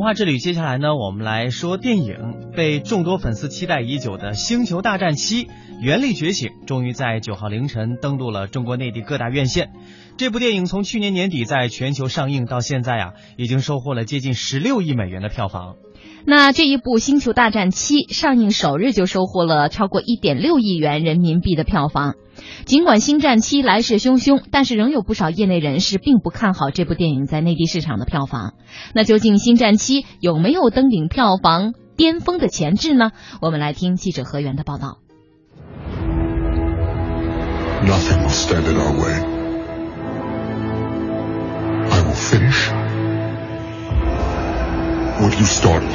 文化之旅，接下来呢，我们来说电影。被众多粉丝期待已久的《星球大战七：原力觉醒》终于在九号凌晨登陆了中国内地各大院线。这部电影从去年年底在全球上映到现在啊，已经收获了接近十六亿美元的票房。那这一部《星球大战七》上映首日就收获了超过一点六亿元人民币的票房。尽管《星战七》来势汹汹，但是仍有不少业内人士并不看好这部电影在内地市场的票房。那究竟《星战七》有没有登顶票房巅峰的潜质呢？我们来听记者何源的报道。Nothing will stand in our way. Finish what you started.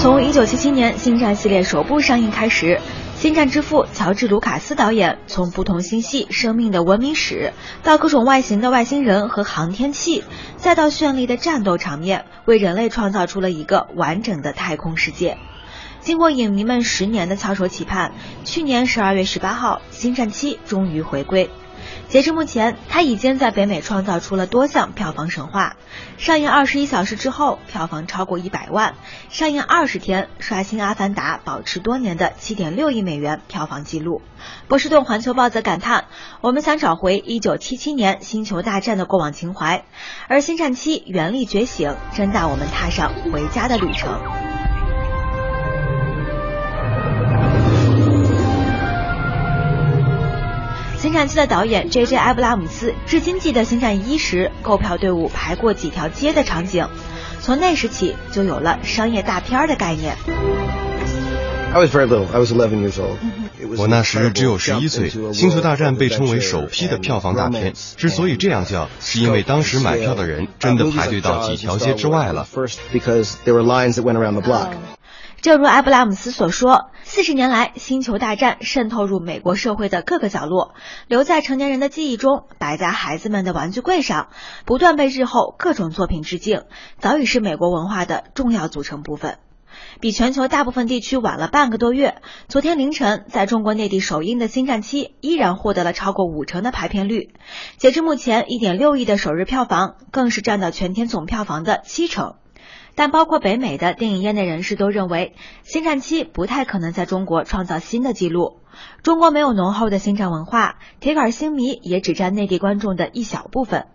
从一九七七年《星战》系列首部上映开始，《星战之父》乔治·卢卡斯导演从不同星系生命的文明史，到各种外形的外星人和航天器，再到绚丽的战斗场面，为人类创造出了一个完整的太空世界。经过影迷们十年的翘首企盼，去年十二月十八号，《星战七》终于回归。截至目前，它已经在北美创造出了多项票房神话。上映二十一小时之后，票房超过一百万；上映二十天，刷新《阿凡达》保持多年的七点六亿美元票房纪录。波士顿环球报则感叹：“我们想找回一九七七年《星球大战》的过往情怀，而《星战七：原力觉醒》真带我们踏上回家的旅程。”《星战七》的导演 J.J. 埃布拉姆斯至今记得《星战一》时购票队伍排过几条街的场景，从那时起就有了商业大片的概念。I was very little. I was 11 years old. 我那时只有十一岁。《星球大战》被称为首批的票房大片，之所以这样叫，是因为当时买票的人真的排队到几条街之外了。正如埃布拉姆斯所说，四十年来，《星球大战》渗透入美国社会的各个角落，留在成年人的记忆中，摆在孩子们的玩具柜上，不断被日后各种作品致敬，早已是美国文化的重要组成部分。比全球大部分地区晚了半个多月，昨天凌晨在中国内地首映的《星战七》依然获得了超过五成的排片率，截至目前，一点六亿的首日票房更是占到全天总票房的七成。但包括北美的电影业内人士都认为，《星战七》不太可能在中国创造新的纪录。中国没有浓厚的星战文化，铁杆星迷也只占内地观众的一小部分。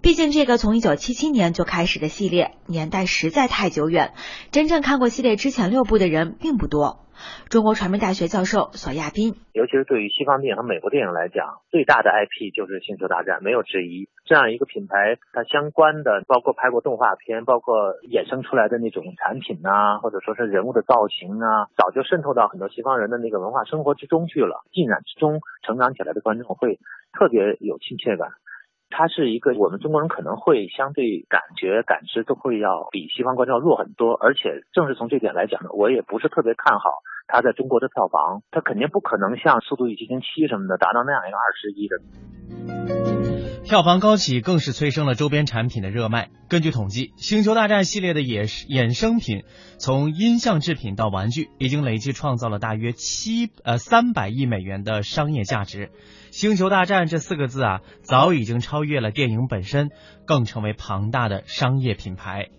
毕竟这个从1977年就开始的系列，年代实在太久远，真正看过系列之前六部的人并不多。中国传媒大学教授索亚斌，尤其是对于西方电影和美国电影来讲，最大的 IP 就是《星球大战》，没有之一。这样一个品牌，它相关的包括拍过动画片，包括衍生出来的那种产品啊，或者说是人物的造型啊，早就渗透到很多西方人的那个文化生活之中去了。浸染之中成长起来的观众会特别有亲切感。它是一个我们中国人可能会相对感觉感知都会要比西方观众要弱很多，而且正是从这点来讲呢，我也不是特别看好它在中国的票房，它肯定不可能像《速度与激情七》什么的达到那样一个二十亿的。票房高企更是催生了周边产品的热卖。根据统计，《星球大战》系列的衍衍生品，从音像制品到玩具，已经累计创造了大约七呃三百亿美元的商业价值。星球大战这四个字啊，早已经超越了电影本身，更成为庞大的商业品牌。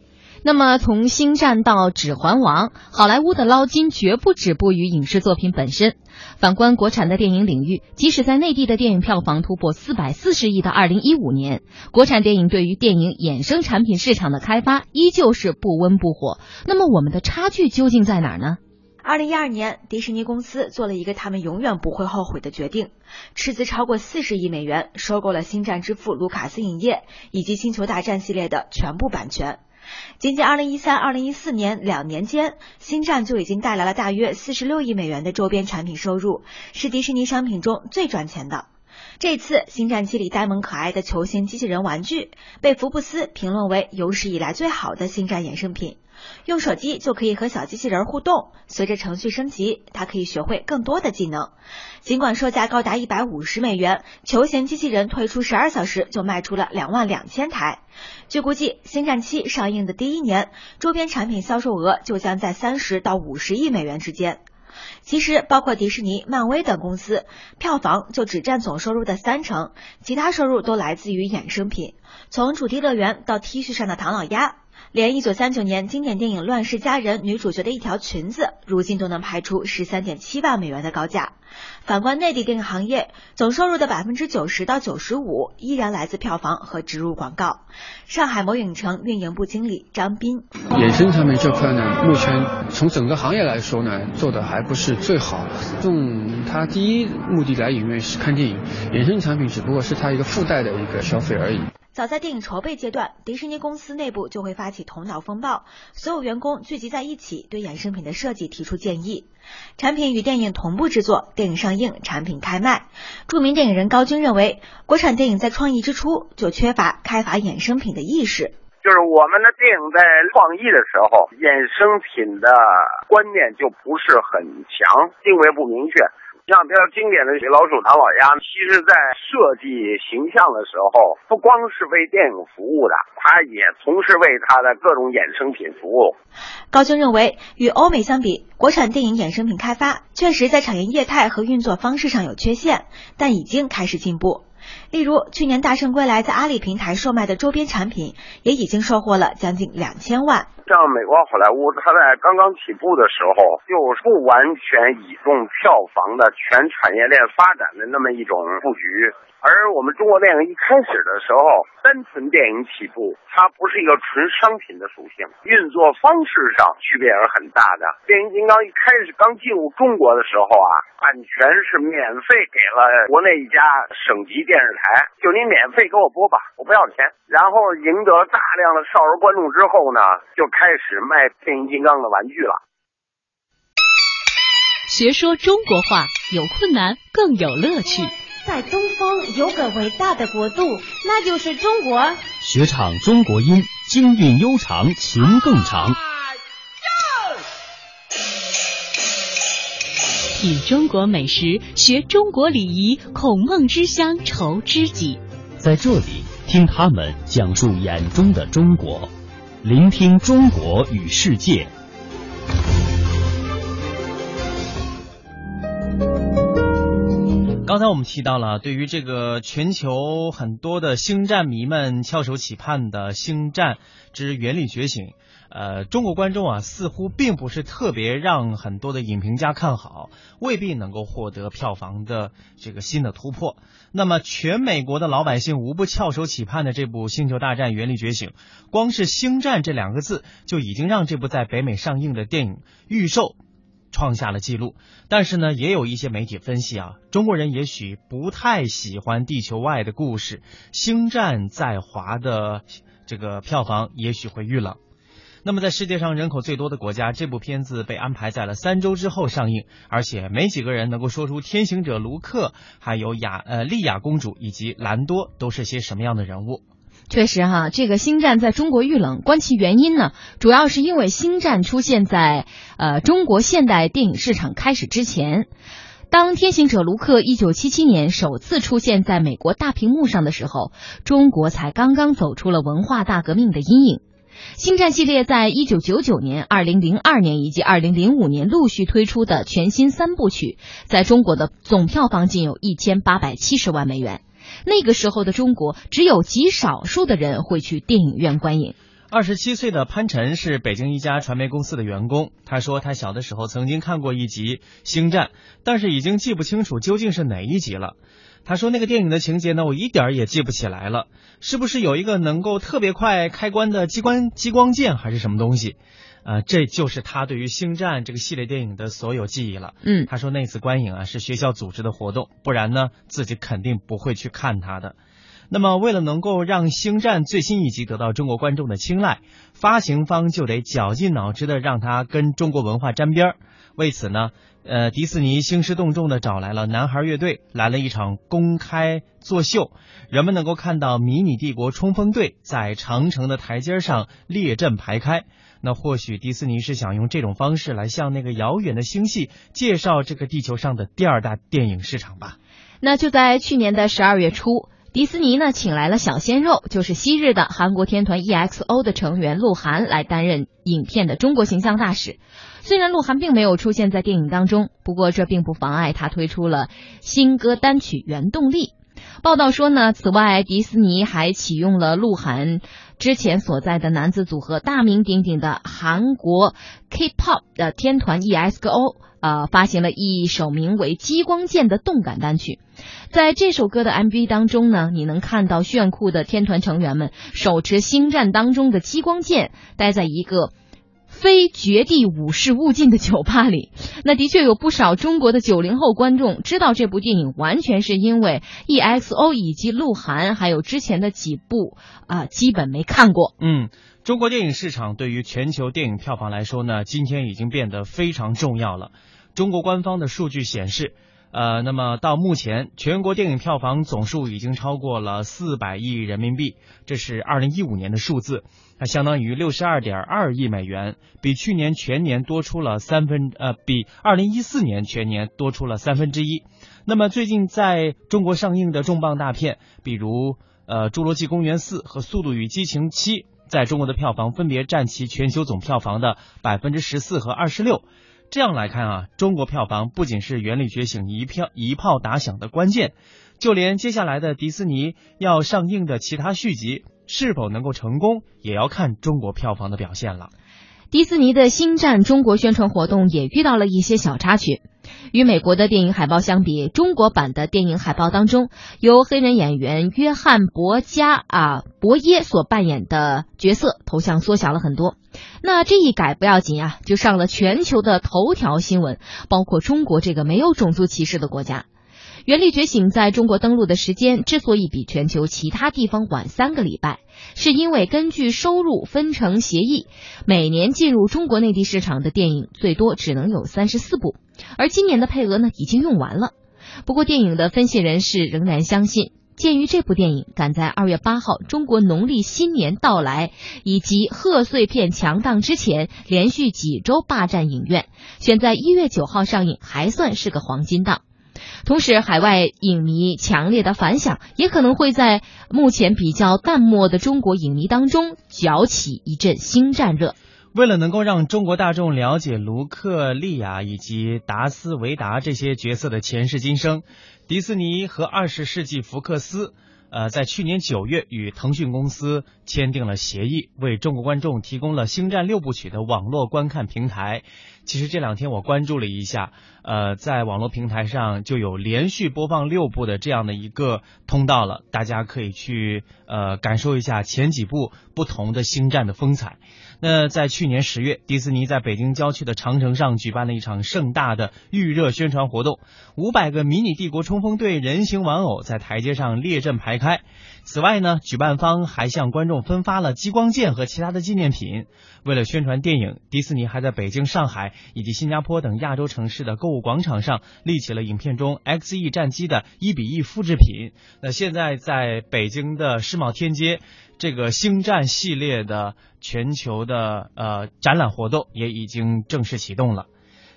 那么，从星战到指环王，好莱坞的捞金绝不止步于影视作品本身。反观国产的电影领域，即使在内地的电影票房突破四百四十亿的二零一五年，国产电影对于电影衍生产品市场的开发依旧是不温不火。那么，我们的差距究竟在哪儿呢？二零一二年，迪士尼公司做了一个他们永远不会后悔的决定，斥资超过四十亿美元收购了《星战之父》卢卡斯影业以及《星球大战》系列的全部版权。仅仅2013、2014年两年间，《星战》就已经带来了大约46亿美元的周边产品收入，是迪士尼商品中最赚钱的。这次《星战七》里呆萌可爱的球形机器人玩具，被福布斯评论为有史以来最好的星战衍生品。用手机就可以和小机器人互动，随着程序升级，它可以学会更多的技能。尽管售价高达一百五十美元，球形机器人推出十二小时就卖出了两万两千台。据估计，《星战七》上映的第一年，周边产品销售额就将在三十到五十亿美元之间。其实，包括迪士尼、漫威等公司，票房就只占总收入的三成，其他收入都来自于衍生品，从主题乐园到 T 恤上的唐老鸭。连一九三九年经典电影《乱世佳人》女主角的一条裙子，如今都能拍出十三点七万美元的高价。反观内地电影行业，总收入的百分之九十到九十五依然来自票房和植入广告。上海某影城运营部经理张斌：衍生产品这块呢，目前从整个行业来说呢，做的还不是最好。用它第一目的来影院是看电影，衍生产品只不过是它一个附带的一个消费而已。早在电影筹备阶段，迪士尼公司内部就会发起头脑风暴，所有员工聚集在一起，对衍生品的设计提出建议。产品与电影同步制作，电影上映，产品开卖。著名电影人高军认为，国产电影在创意之初就缺乏开发衍生品的意识。就是我们的电影在创意的时候，衍生品的观念就不是很强，定位不明确。像比较经典的《老鼠唐老鸭》，其实在设计形象的时候，不光是为电影服务的，它也同时为它的各种衍生品服务。高军认为，与欧美相比，国产电影衍生品开发确实在产业业态和运作方式上有缺陷，但已经开始进步。例如，去年《大圣归来》在阿里平台售卖的周边产品，也已经收获了将近两千万。像美国好莱坞，它在刚刚起步的时候，就不完全倚重票房的全产业链发展的那么一种布局。而我们中国电影一开始的时候，单纯电影起步，它不是一个纯商品的属性，运作方式上区别也是很大的。变形金刚一开始刚进入中国的时候啊，版权是免费给了国内一家省级电视台，就你免费给我播吧，我不要钱。然后赢得大量的少儿观众之后呢，就。开始卖变形金刚的玩具了。学说中国话有困难更有乐趣，在东方有个伟大的国度，那就是中国。学唱中国音，京韵悠长，情更长。品中国美食，学中国礼仪，孔孟之乡愁知己。在这里，听他们讲述眼中的中国。聆听中国与世界。刚才我们提到了，对于这个全球很多的星战迷们翘首企盼的《星战之原力觉醒》。呃，中国观众啊，似乎并不是特别让很多的影评家看好，未必能够获得票房的这个新的突破。那么，全美国的老百姓无不翘首企盼的这部《星球大战：原力觉醒》，光是“星战”这两个字就已经让这部在北美上映的电影预售创下了记录。但是呢，也有一些媒体分析啊，中国人也许不太喜欢地球外的故事，《星战》在华的这个票房也许会遇冷。那么，在世界上人口最多的国家，这部片子被安排在了三周之后上映，而且没几个人能够说出天行者卢克、还有雅呃莉亚公主以及兰多都是些什么样的人物。确实哈，这个《星战》在中国遇冷，观其原因呢，主要是因为《星战》出现在呃中国现代电影市场开始之前。当天行者卢克一九七七年首次出现在美国大屏幕上的时候，中国才刚刚走出了文化大革命的阴影。星战系列在一九九九年、二零零二年以及二零零五年陆续推出的全新三部曲，在中国的总票房仅有一千八百七十万美元。那个时候的中国，只有极少数的人会去电影院观影。二十七岁的潘晨是北京一家传媒公司的员工。他说，他小的时候曾经看过一集《星战》，但是已经记不清楚究竟是哪一集了。他说，那个电影的情节呢，我一点儿也记不起来了。是不是有一个能够特别快开关的机关激光剑，还是什么东西？啊，这就是他对于《星战》这个系列电影的所有记忆了。嗯，他说那次观影啊是学校组织的活动，不然呢自己肯定不会去看他的。那么，为了能够让《星战》最新一集得到中国观众的青睐，发行方就得绞尽脑汁的让它跟中国文化沾边儿。为此呢，呃，迪士尼兴师动众的找来了男孩乐队，来了一场公开作秀，人们能够看到迷你帝国冲锋队在长城的台阶上列阵排开。那或许迪士尼是想用这种方式来向那个遥远的星系介绍这个地球上的第二大电影市场吧。那就在去年的十二月初。迪士尼呢，请来了小鲜肉，就是昔日的韩国天团 EXO 的成员鹿晗来担任影片的中国形象大使。虽然鹿晗并没有出现在电影当中，不过这并不妨碍他推出了新歌单曲《原动力》。报道说呢，此外，迪士尼还启用了鹿晗之前所在的男子组合大名鼎鼎的韩国 K-pop 的天团 EXO，呃，发行了一首名为《激光剑》的动感单曲。在这首歌的 MV 当中呢，你能看到炫酷的天团成员们手持星战当中的激光剑，待在一个。非绝地武士勿进的酒吧里，那的确有不少中国的九零后观众知道这部电影，完全是因为 EXO 以及鹿晗，还有之前的几部啊，基本没看过。嗯，中国电影市场对于全球电影票房来说呢，今天已经变得非常重要了。中国官方的数据显示。呃，那么到目前，全国电影票房总数已经超过了四百亿人民币，这是二零一五年的数字，它相当于六十二点二亿美元，比去年全年多出了三分，呃，比二零一四年全年多出了三分之一。那么最近在中国上映的重磅大片，比如呃《侏罗纪公园四》和《速度与激情七》，在中国的票房分别占其全球总票房的百分之十四和二十六。这样来看啊，中国票房不仅是《原力觉醒》一票一炮打响的关键，就连接下来的迪士尼要上映的其他续集是否能够成功，也要看中国票房的表现了。迪士尼的星战中国宣传活动也遇到了一些小插曲。与美国的电影海报相比，中国版的电影海报当中，由黑人演员约翰·博加啊博耶所扮演的角色头像缩小了很多。那这一改不要紧啊，就上了全球的头条新闻，包括中国这个没有种族歧视的国家。《原力觉醒》在中国登陆的时间之所以比全球其他地方晚三个礼拜，是因为根据收入分成协议，每年进入中国内地市场的电影最多只能有三十四部，而今年的配额呢已经用完了。不过，电影的分析人士仍然相信，鉴于这部电影赶在二月八号中国农历新年到来以及贺岁片强档之前，连续几周霸占影院，选在一月九号上映还算是个黄金档。同时，海外影迷强烈的反响也可能会在目前比较淡漠的中国影迷当中搅起一阵新战热。为了能够让中国大众了解卢克利亚以及达斯维达这些角色的前世今生，迪士尼和二十世纪福克斯。呃，在去年九月与腾讯公司签订了协议，为中国观众提供了《星战》六部曲的网络观看平台。其实这两天我关注了一下，呃，在网络平台上就有连续播放六部的这样的一个通道了，大家可以去呃感受一下前几部不同的《星战》的风采。那在去年十月，迪士尼在北京郊区的长城上举办了一场盛大的预热宣传活动，五百个迷你帝国冲锋队人形玩偶在台阶上列阵排开。此外呢，举办方还向观众分发了激光剑和其他的纪念品。为了宣传电影，迪士尼还在北京、上海以及新加坡等亚洲城市的购物广场上立起了影片中 X E 战机的一比一复制品。那现在在北京的世贸天阶。这个星战系列的全球的呃展览活动也已经正式启动了。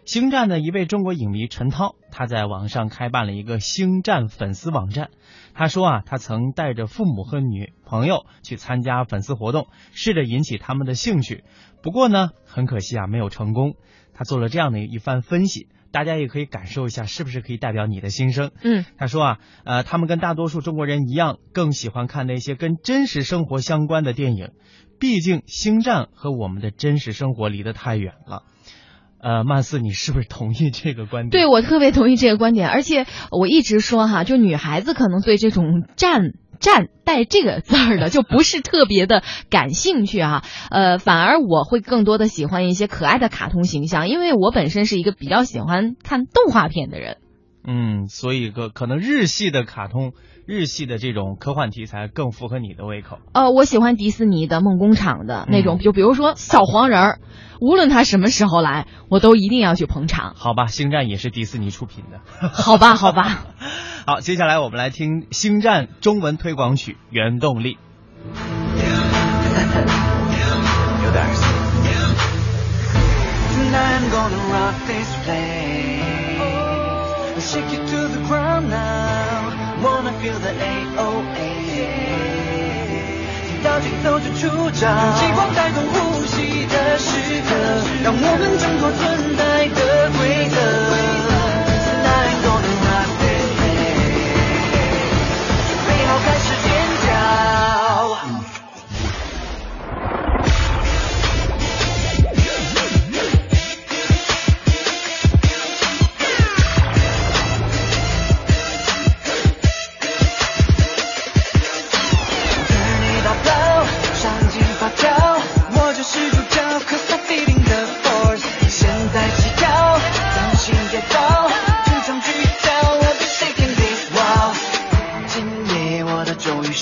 星战的一位中国影迷陈涛，他在网上开办了一个星战粉丝网站。他说啊，他曾带着父母和女朋友去参加粉丝活动，试着引起他们的兴趣。不过呢，很可惜啊，没有成功。他做了这样的一番分析。大家也可以感受一下，是不是可以代表你的心声？嗯，他说啊，呃，他们跟大多数中国人一样，更喜欢看那些跟真实生活相关的电影。毕竟《星战》和我们的真实生活离得太远了。呃，曼斯，你是不是同意这个观点？对，我特别同意这个观点，而且我一直说哈，就女孩子可能对这种战。战带这个字儿的 就不是特别的感兴趣啊，呃，反而我会更多的喜欢一些可爱的卡通形象，因为我本身是一个比较喜欢看动画片的人。嗯，所以个可能日系的卡通、日系的这种科幻题材更符合你的胃口。呃，我喜欢迪士尼的梦工厂的那种，就比如说小黄人儿，无论他什么时候来，我都一定要去捧场。好吧，星战也是迪士尼出品的。好吧，好吧。好，接下来我们来听《星战》中文推广曲《原动力》。now. Wanna feel the AOA 大地走就出招，用激光带动呼吸的时刻，让我们挣脱存在的规则。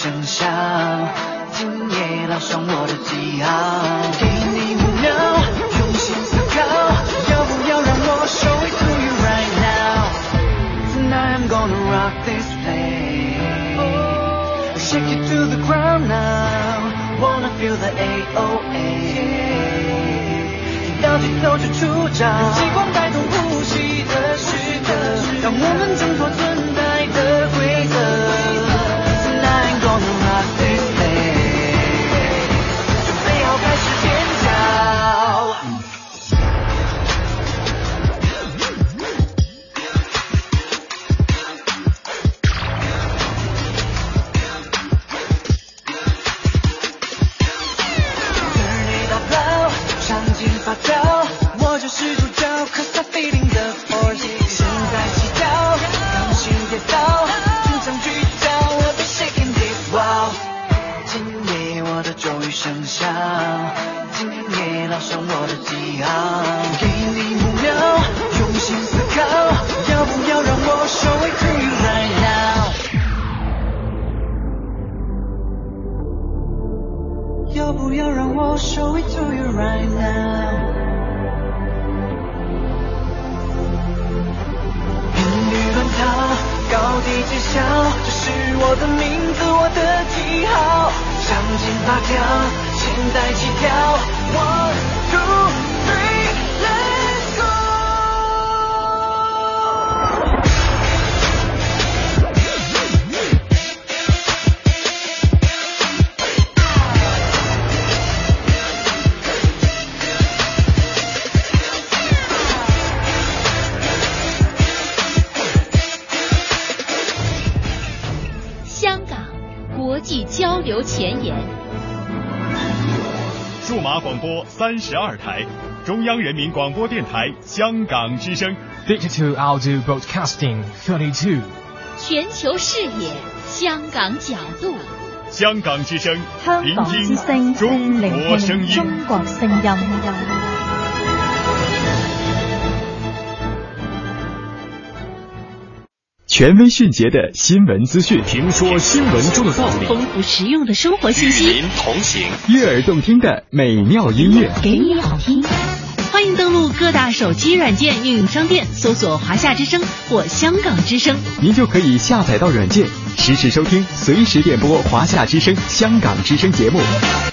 生效，今夜拉上我的记号。给你五秒，用心思考，要不要让我 show it to you right now？Tonight I'm gonna rock this place，shake you to the ground now，wanna feel the AOA. 要起奏就出招，让激光带动呼吸的时刻，让我们整。拉上我的记号，给你目标，用心思考，要不要让我 show it to you right now？要不要让我 show it to you right now？频率乱套，高低揭晓，这是我的名字，我的记号，上信发条，现在起跳。One, two, three. 规则。三十二台，中央人民广播电台香港之声，Digital Audio Broadcasting Thirty Two，全球视野，香港角度，香港之声，香港之声，中国声音，中国声音。权威迅捷的新闻资讯，评说新闻中的道理，丰富实用的生活信息，与您同行，悦耳动听的美妙音乐，给你好听。欢迎登录各大手机软件应用商店，搜索“华夏之声”或“香港之声”，您就可以下载到软件，实时收听，随时点播《华夏之声》《香港之声》节目。